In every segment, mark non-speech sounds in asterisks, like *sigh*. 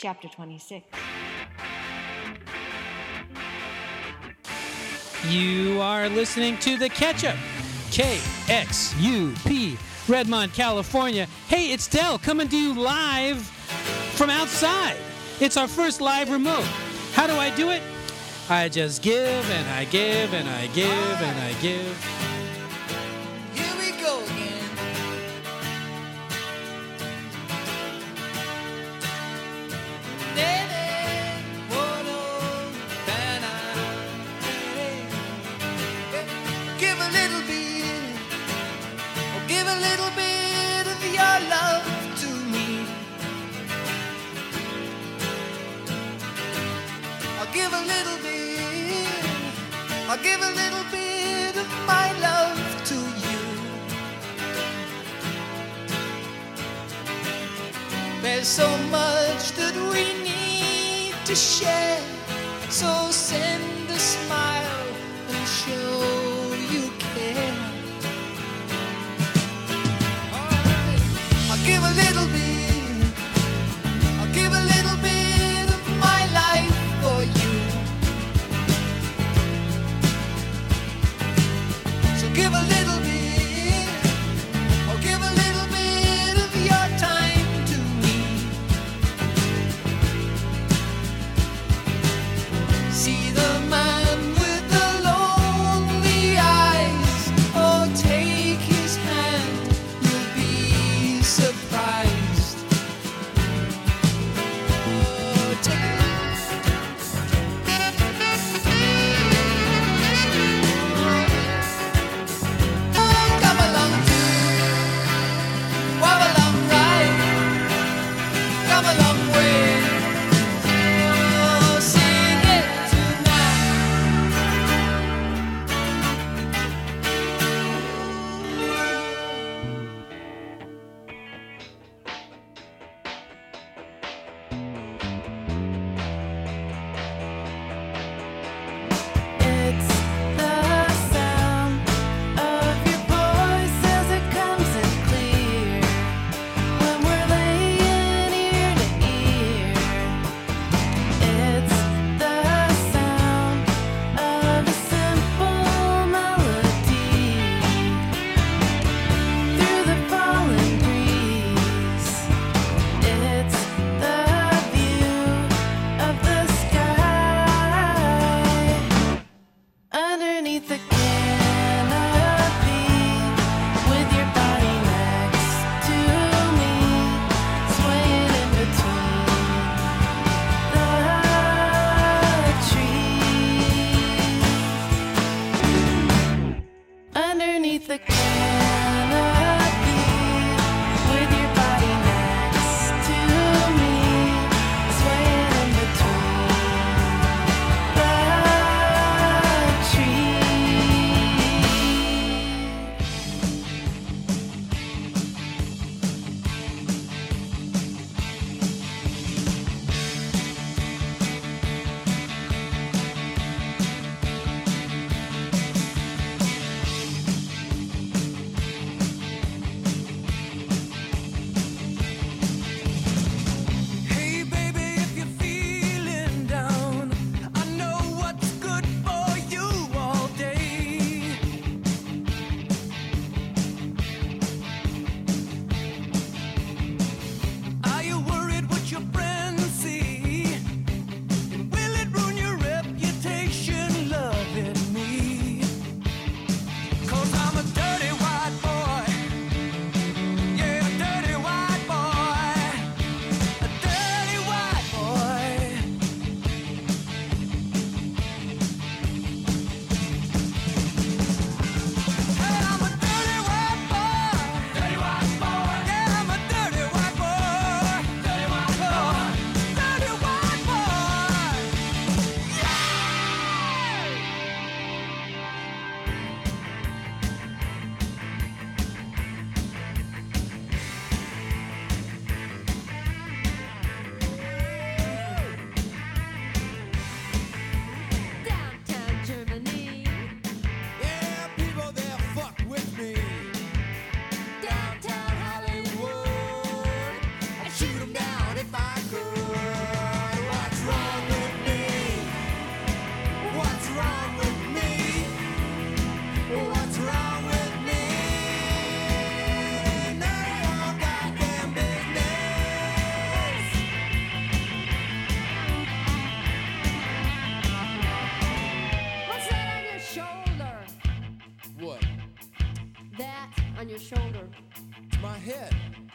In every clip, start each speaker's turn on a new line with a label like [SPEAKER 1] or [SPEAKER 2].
[SPEAKER 1] Chapter 26.
[SPEAKER 2] You are listening to The Ketchup, KXUP, Redmond, California. Hey, it's Del coming to you live from outside. It's our first live remote. How do I do it? I just give and I give and I give and I give.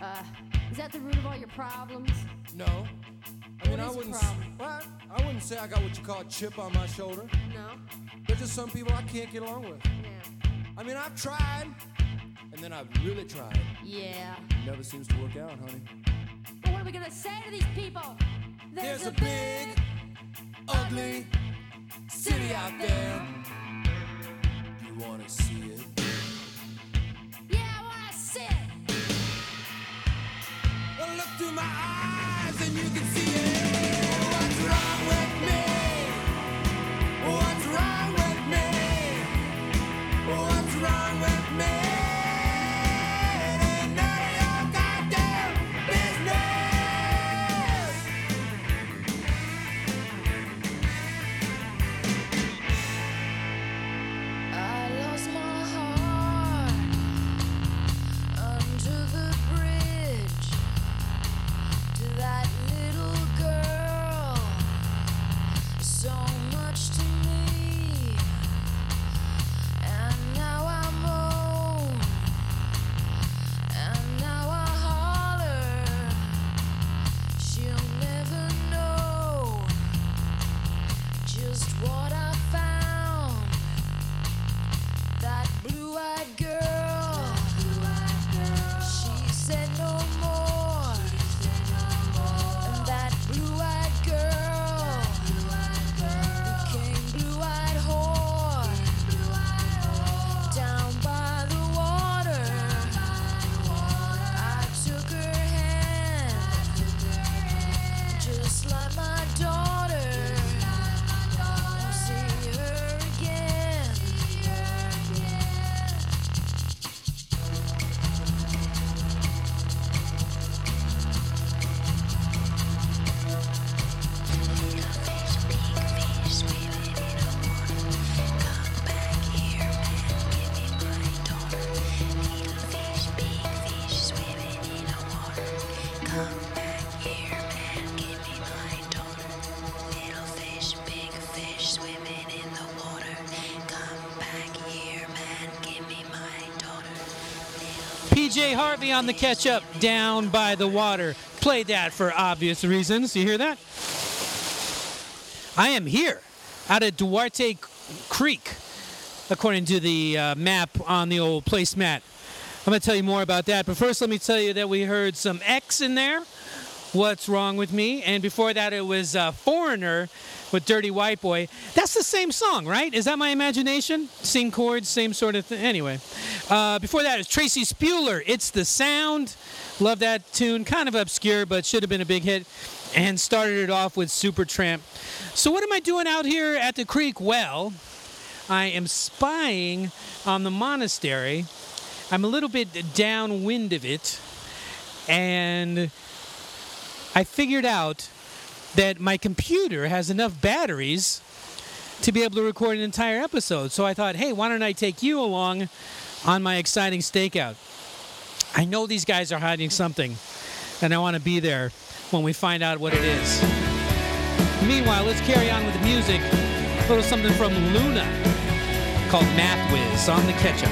[SPEAKER 3] Uh, is that the root of all your problems?
[SPEAKER 4] No. I mean, I wouldn't. Well, I wouldn't say I got what you call a chip on my shoulder.
[SPEAKER 3] No.
[SPEAKER 4] There's just some people I can't get along with.
[SPEAKER 3] Yeah.
[SPEAKER 4] I mean, I've tried, and then I've really tried.
[SPEAKER 3] Yeah.
[SPEAKER 4] Never seems to work out, honey.
[SPEAKER 3] But what are we gonna say to these people?
[SPEAKER 4] There's a big, ugly city out there. You wanna see it? You can see
[SPEAKER 5] PJ Harvey on the ketchup down by the water. Played that for obvious reasons. You hear that? I am here out of Duarte Creek, according to the uh, map on the old placemat. I'm going to tell you more about that. But first, let me tell you that we heard some X in there. What's Wrong with Me? And before that, it was uh, Foreigner with Dirty White Boy. That's the same song, right? Is that my imagination? Same chords, same sort of thing. Anyway, uh, before that is Tracy Spuler. It's the Sound. Love that tune. Kind of obscure, but should have been a big hit. And started it off with Supertramp. So, what am I doing out here at the creek? Well, I am spying on the monastery. I'm a little bit downwind of it. And I figured out that my computer has enough batteries to be able to record an entire episode. So I thought, hey, why don't I take you along on my exciting stakeout? I know these guys are hiding something, and I want to be there when we find out what it is. Meanwhile, let's carry on with the music. A little something from Luna called Math Whiz on the
[SPEAKER 6] ketchup.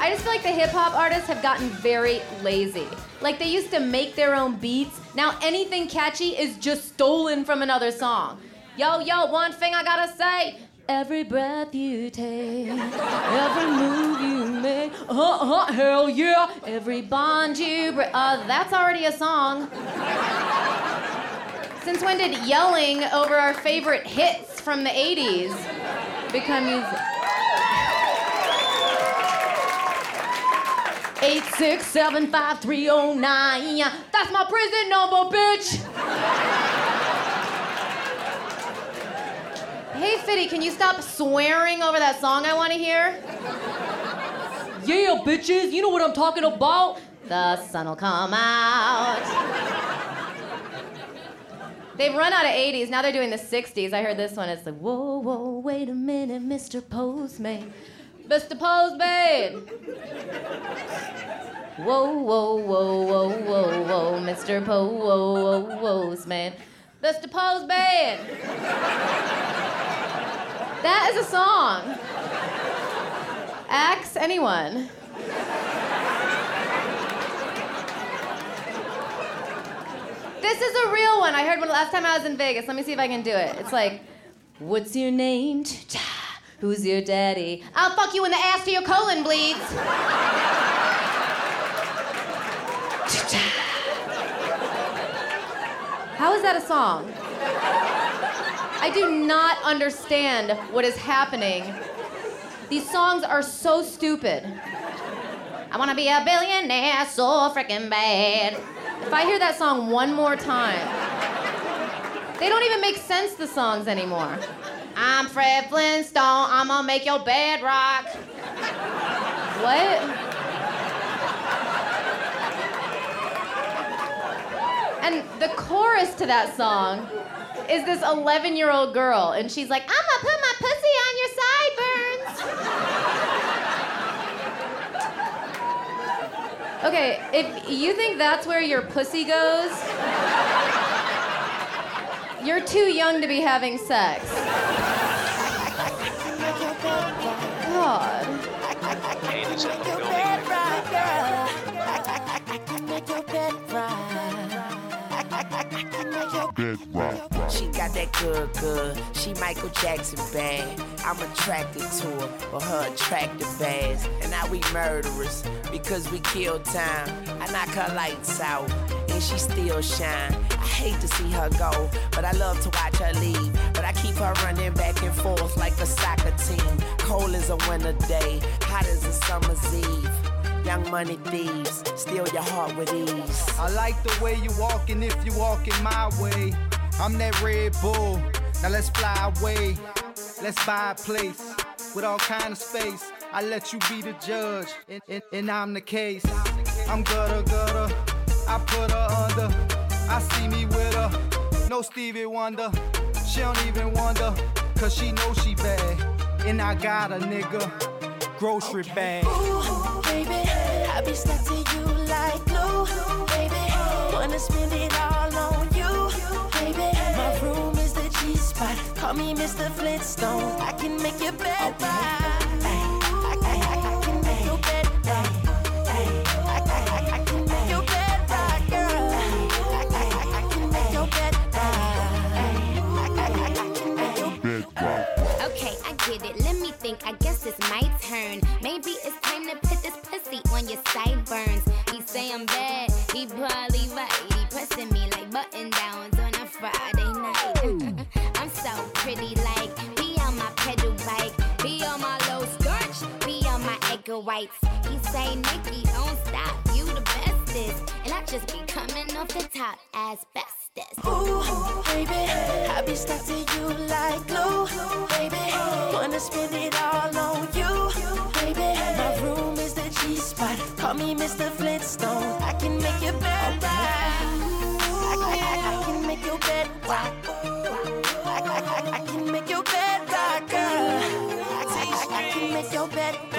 [SPEAKER 6] I
[SPEAKER 7] just feel like the hip hop artists have gotten very lazy. Like they used to make their own beats. Now anything catchy is just stolen from another song. Yo, yo, one thing I gotta say. Every breath you take, every move you make, uh huh, hell yeah. Every bond you break, uh, that's already a song. Since when did yelling over our favorite hits from the 80s become music? Eight six seven five three oh nine. That's my prison number, bitch. hey, Fitty, can you stop swearing over that song I want to hear? Yeah, bitches, you know what I'm talking about. The sun'll come out. They've run out of 80s. Now they're doing the 60s. I heard this one. It's like, whoa, whoa, wait a minute, Mr. Postman. Mr. Postman. Whoa, whoa, whoa, whoa, whoa, whoa, Mr. Po, whoa, whoa, Postman. Mr. Postman. That is a song. Axe anyone. This is a real one. I heard one last time I was in Vegas. Let me see if I can do it. It's like, what's your name? Who's your daddy? I'll fuck you in the ass till your colon bleeds. How is that a song? I do not understand what is happening. These songs are so stupid. I wanna be a billionaire so freaking bad. If I hear that song one more time, they don't even make sense, the songs anymore. I'm Fred Flintstone, I'm gonna make your bed rock. What? And the chorus to that song is this 11 year old girl, and she's like, I'm gonna put my pussy on your sideburns. Okay, if you think that's where your pussy goes, you're too young to be having sex. God.
[SPEAKER 8] She got that good, good. She Michael Jackson bad. I'm attracted to her, but her attractive ass. And now we murderers because we kill time. I knock her lights out, and she still shine. I hate to see her go, but I love to watch her leave. But I keep her running back and forth like a soccer team. Cold as a winter day, hot as a summer's eve. Young money thieves, steal your heart with ease.
[SPEAKER 9] I like the way you walking if you walking my way. I'm that Red Bull. Now let's fly away. Let's buy a place with all kind of space. I let you be the judge, and, and, and I'm the case. I'm gutter gutter. I put her under. I see me with her. No Stevie Wonder. She don't even wonder, cause she know she bad. And I got a nigga. Grocery bag.
[SPEAKER 10] Ooh, baby, I be stuck to you like glue, baby. Wanna spend it all on you, baby. My room is the G spot. Call me Mr. Flintstone. I can make your bed right. I, I, I, I can make your bed.
[SPEAKER 11] Okay, I get it. Let me think. I guess it's my turn. Maybe it's sideburns. He say I'm bad. He probably right. He pressing me like button downs on a Friday night. *laughs* I'm so pretty, like be on my pedal bike, be on my low starch, be on my egg whites. He say, Nikki, don't stop, you the bestest, and I just be coming off the top as bestest.
[SPEAKER 10] Ooh, baby, I be stuck to you like glue, baby. Wanna spend it all on you, baby. My room is the G spot. Call me Mr. Flintstone. I can make your bed right. I, I, I, I can make your bed rock. I, I, I, can make your bed rock. I, I, I, I can make your bed right.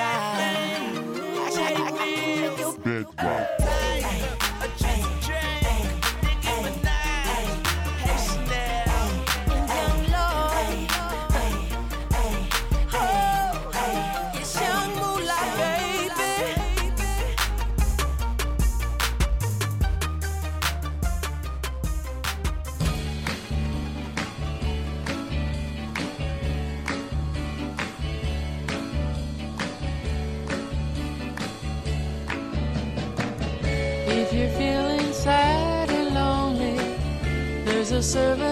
[SPEAKER 12] Service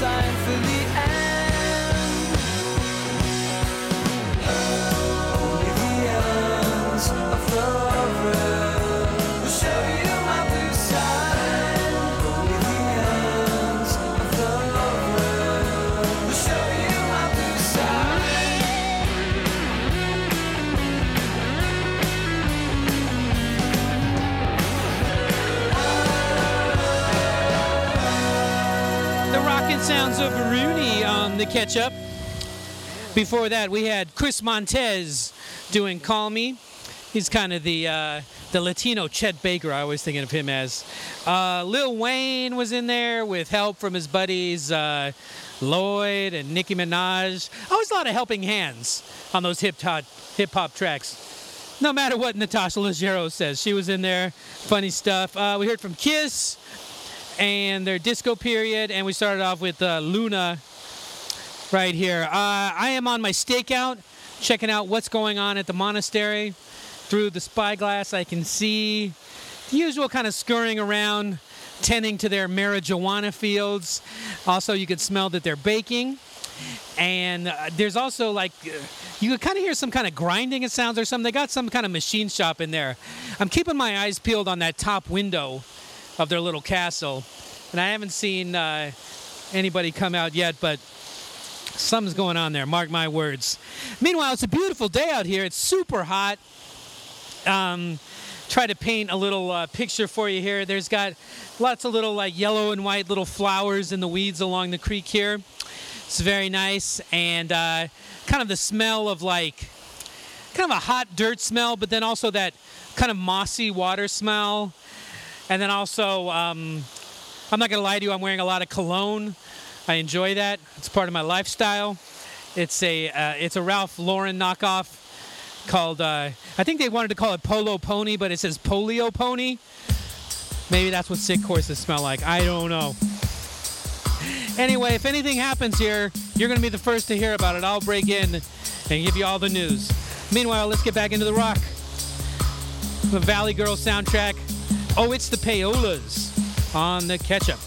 [SPEAKER 13] sign for the of
[SPEAKER 5] Rooney on the ketchup. Before that, we had Chris Montez doing Call Me. He's kind of the uh, the Latino Chet Baker. I always thinking of him as. Uh, Lil Wayne was in there with help from his buddies uh, Lloyd and Nicki Minaj. Always a lot of helping hands on those hip hop tracks. No matter what Natasha Leggero says, she was in there. Funny stuff. Uh, we heard from Kiss and their disco period, and we started off with uh, Luna right here. Uh, I am on my stakeout, checking out what's going on at the monastery. Through the spyglass, I can see the usual kind of scurrying around, tending to their marijuana fields. Also, you can smell that they're baking. And uh, there's also like, uh, you could kind of hear some kind of grinding sounds or something. They got some kind of machine shop in there. I'm keeping my eyes peeled on that top window of their little castle. And I haven't seen uh, anybody come out yet, but something's going on there. Mark my words. Meanwhile, it's a beautiful day out here. It's super hot. Um, try to paint a little uh, picture for you here. There's got lots of little like yellow and white little flowers in the weeds along the creek here. It's very nice and uh, kind of the smell of like kind of a hot dirt smell, but then also that kind of mossy water smell. And then also, um, I'm not gonna lie to you, I'm wearing a lot of cologne. I enjoy that. It's part of my lifestyle. It's a uh, it's a Ralph Lauren knockoff called uh, I think they wanted to call it Polo Pony, but it says Polio Pony. Maybe that's what sick horses smell like. I don't know. Anyway, if anything happens here, you're going to be the first to hear about it. I'll break in and give you all the news. Meanwhile, let's get back into the rock. The Valley Girl soundtrack.
[SPEAKER 14] Oh, it's the payolas on the ketchup.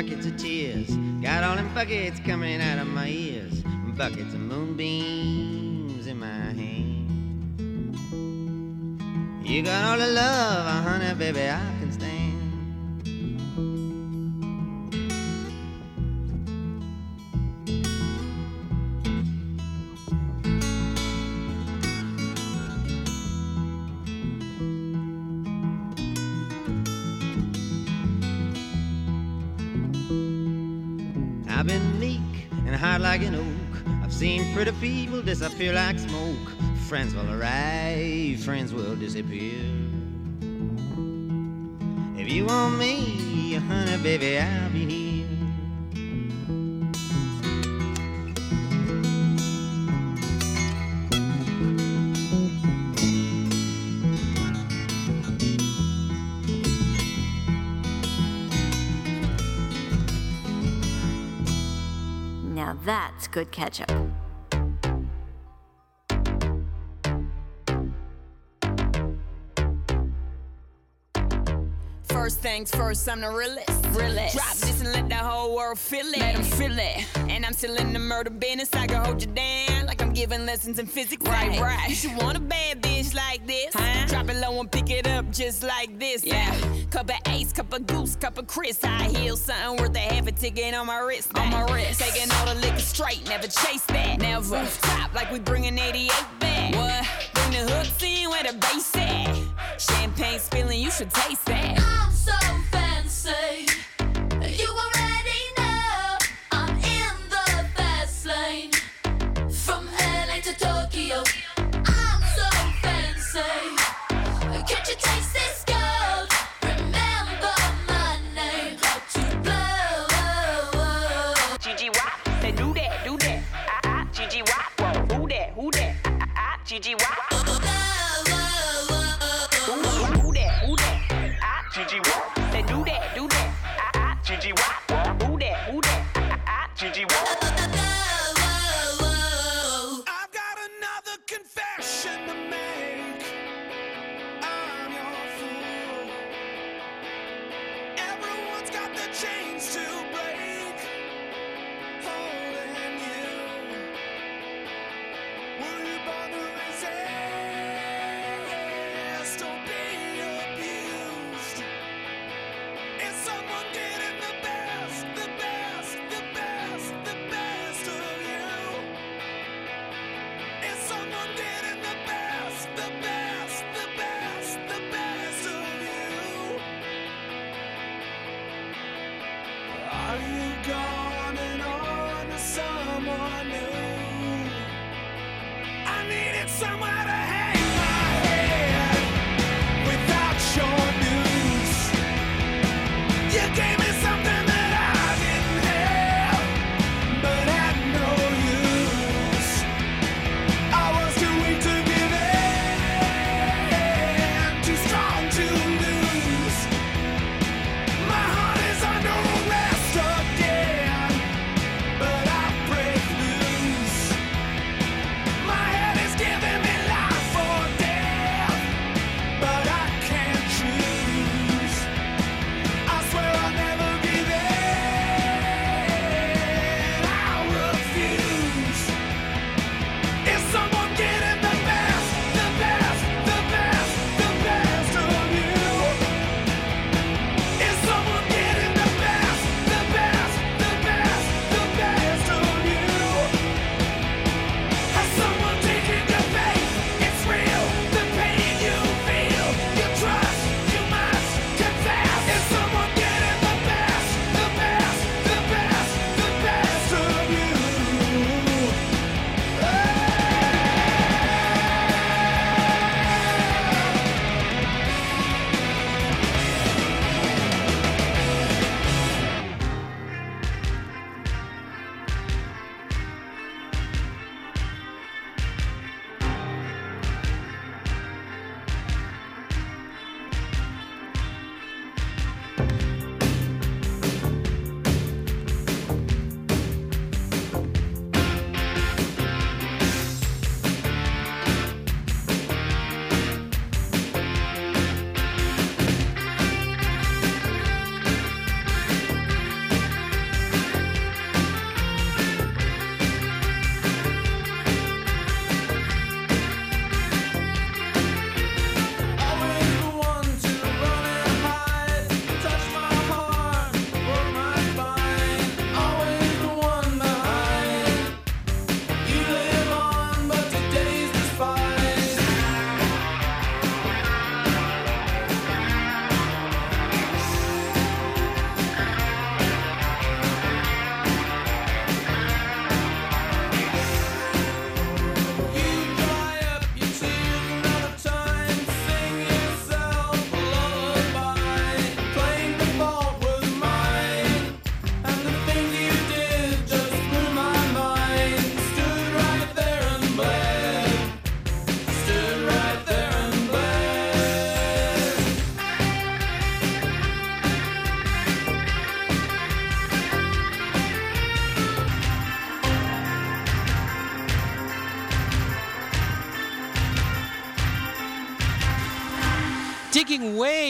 [SPEAKER 15] Buckets of tears. Got all them buckets coming out of my ears. Buckets of moonbeams in my hand. You got all the love, uh, honey, baby, I like an oak. I've seen pretty people disappear like smoke. Friends will arrive, friends will disappear. If you want me, honey, baby, I'll be here.
[SPEAKER 16] Good ketchup.
[SPEAKER 17] First things first, I'm the realest. realest. Drop this and let the whole world feel it. Let 'em feel it. And I'm still in the murder business. I can hold you down like I'm giving lessons in physics. Right, right. You should want a bad bitch like this. Huh? Drop it low and pick it up just like this. Yeah. Cup of ace, cup of goose, cup of Chris. High heels, something worth a half a ticket on my wrist. On my wrist. Taking all the liquor straight, never chase that. Never. Top like we bringing 88 back. What? Bring the hooks in where the bass at. Champagne spilling, you should taste that.
[SPEAKER 4] I'm so fancy.
[SPEAKER 14] Someone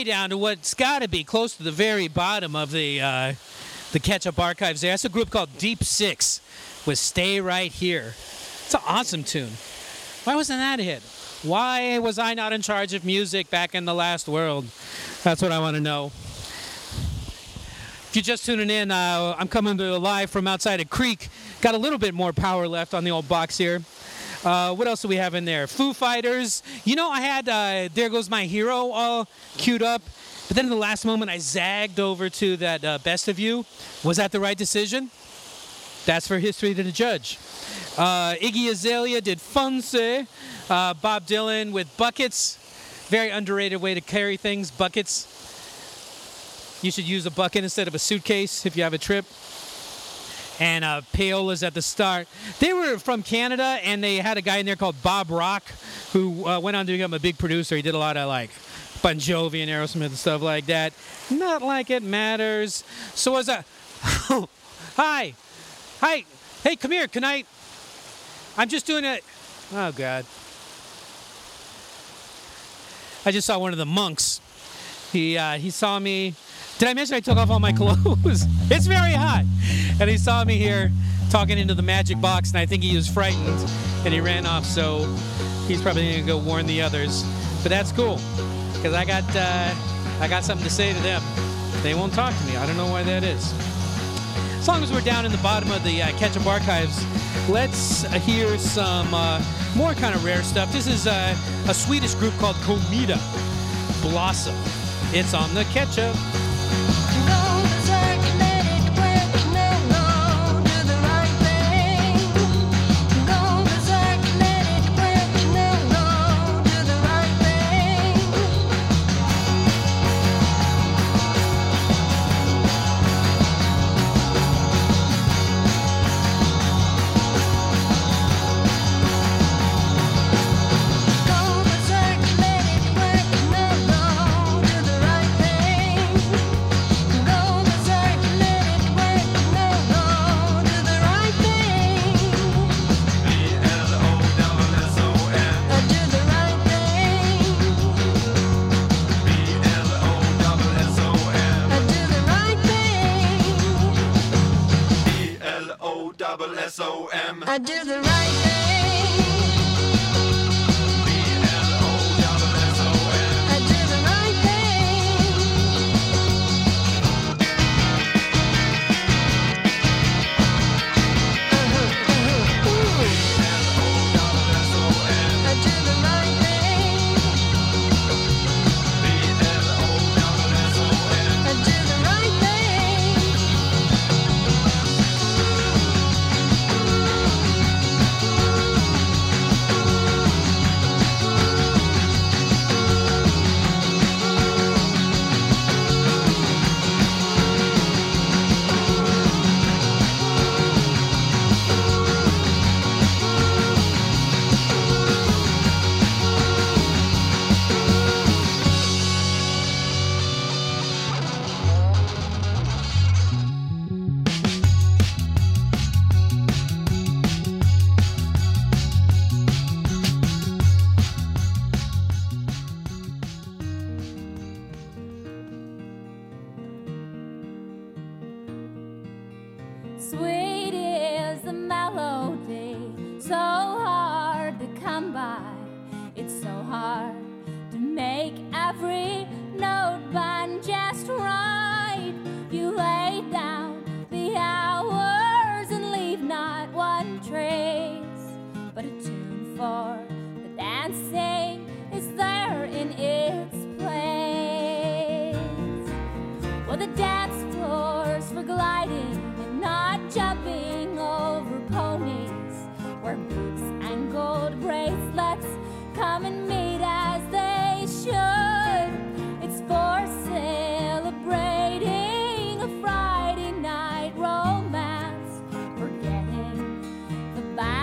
[SPEAKER 5] down to what's got to be close to the very bottom of the uh, the ketchup archives. There, that's a group called Deep Six with "Stay Right Here." It's an awesome tune. Why wasn't that a hit? Why was I not in charge of music back in the last world? That's what I want to know. If you're just tuning in, uh, I'm coming to you live from outside a creek. Got a little bit more power left on the old box here. Uh, what else do we have in there? Foo Fighters. You know, I had uh, There Goes My Hero all queued up, but then in the last moment I zagged over to that uh, Best of You. Was that the right decision? That's for history to judge. Uh, Iggy Azalea did Fancy. Uh, Bob Dylan with Buckets. Very underrated way to carry things, buckets. You should use a bucket instead of a suitcase if you have a trip and uh, payolas at the start. They were from Canada, and they had a guy in there called Bob Rock, who uh, went on to become a big producer. He did a lot of like Bon Jovi and Aerosmith and stuff like that. Not like it matters. So was a *laughs* hi, hi, hey, come here. Can I? I'm just doing it. Oh God. I just saw one of the monks. He uh, he saw me. Did I mention I took off all my *laughs* clothes? it's very hot, and he saw me here talking into the magic box, and I think he was frightened, and he ran off. So he's probably gonna go warn the others. But that's cool, because I got uh, I got something to say to them. They won't talk to me. I don't know why that is. As long as we're down in the bottom of the uh, Ketchup archives, let's hear some uh, more kind of rare stuff. This is uh, a Swedish group called Komeda Blossom. It's on the Ketchup.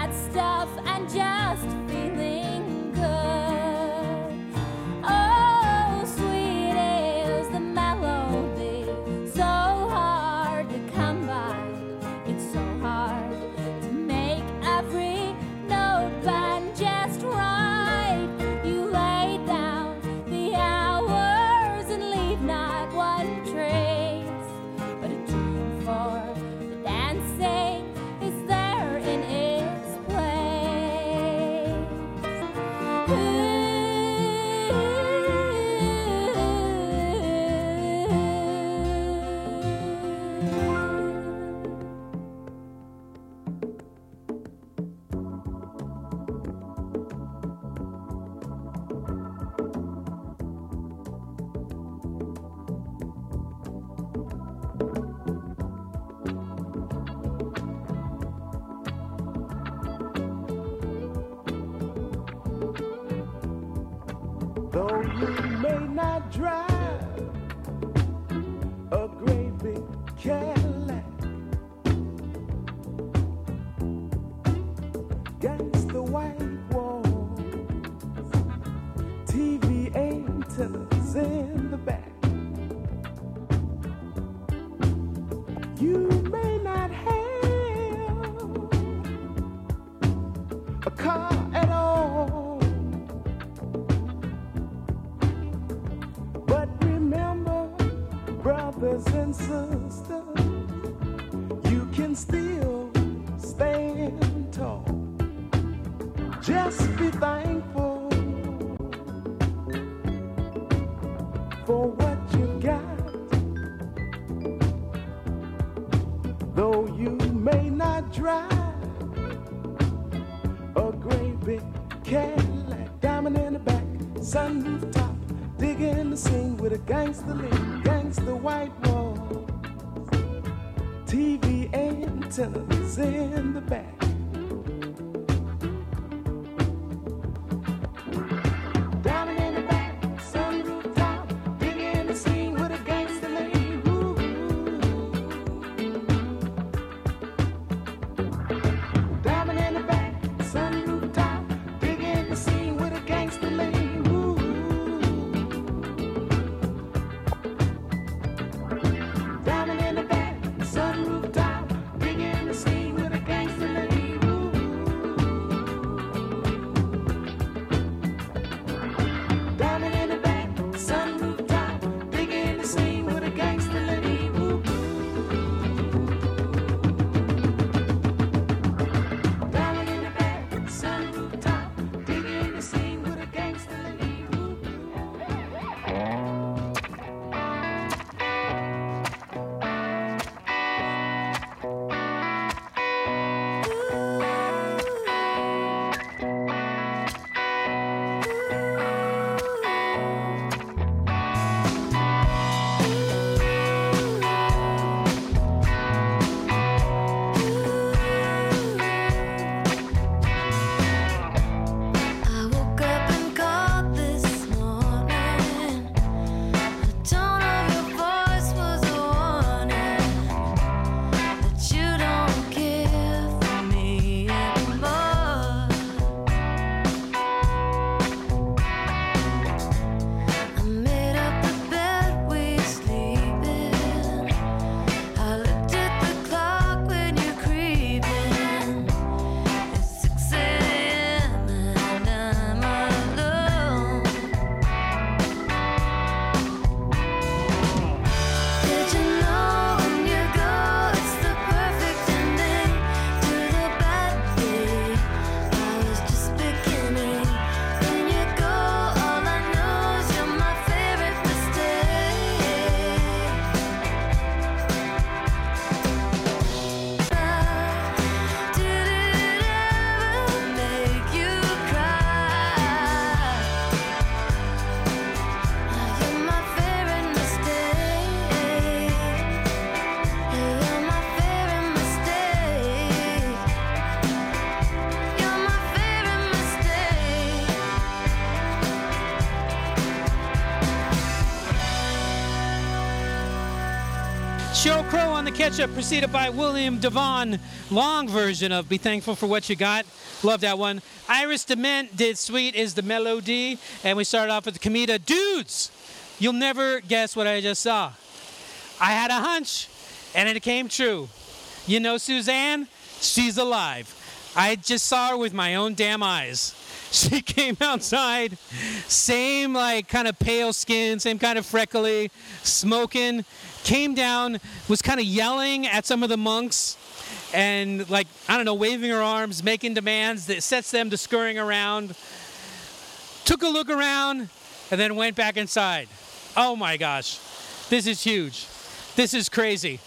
[SPEAKER 18] that stuff and just
[SPEAKER 19] Against the white wall, TV antennas in
[SPEAKER 5] Crow on the Ketchup, preceded by William DeVaughn. Long version of Be Thankful for What You Got. Love that one. Iris Dement did Sweet is the Melody. And we started off with the Komeda. Dudes, you'll never guess what I just saw. I had a hunch, and it came true. You know Suzanne? She's alive. I just saw her with my own damn eyes. *laughs* She came outside, same like kind of pale skin, same kind of freckly, smoking, came down, was kind of yelling at some of the monks and like, I don't know, waving her arms, making demands that sets them to scurrying around. Took a look around and then went back inside. Oh my gosh, this is huge. This is crazy.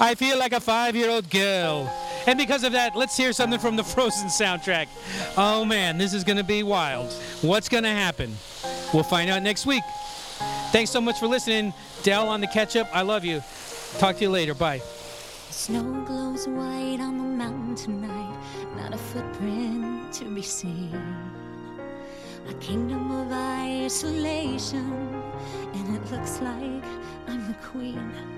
[SPEAKER 5] I feel like a five year old girl. And because of that, let's hear something from the Frozen soundtrack. Oh man, this is going to be wild. What's going to happen? We'll find out next week. Thanks so much for listening. Del on the Ketchup. I love you. Talk to you later. Bye.
[SPEAKER 20] Snow glows white on the mountain tonight, not a footprint to be seen. A kingdom of isolation, and it looks like I'm the queen.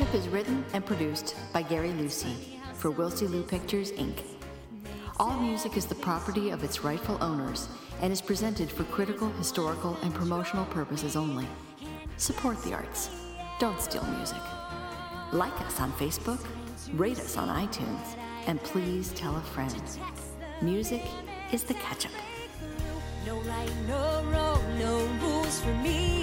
[SPEAKER 16] Ketchup is written and produced by Gary Lucy for Wilsey Lou Pictures, Inc. All music is the property of its rightful owners and is presented for critical, historical, and promotional purposes only. Support the arts. Don't steal music. Like us on Facebook, rate us on iTunes, and please tell a friend. Music is the ketchup.
[SPEAKER 20] No right, no wrong, no rules for me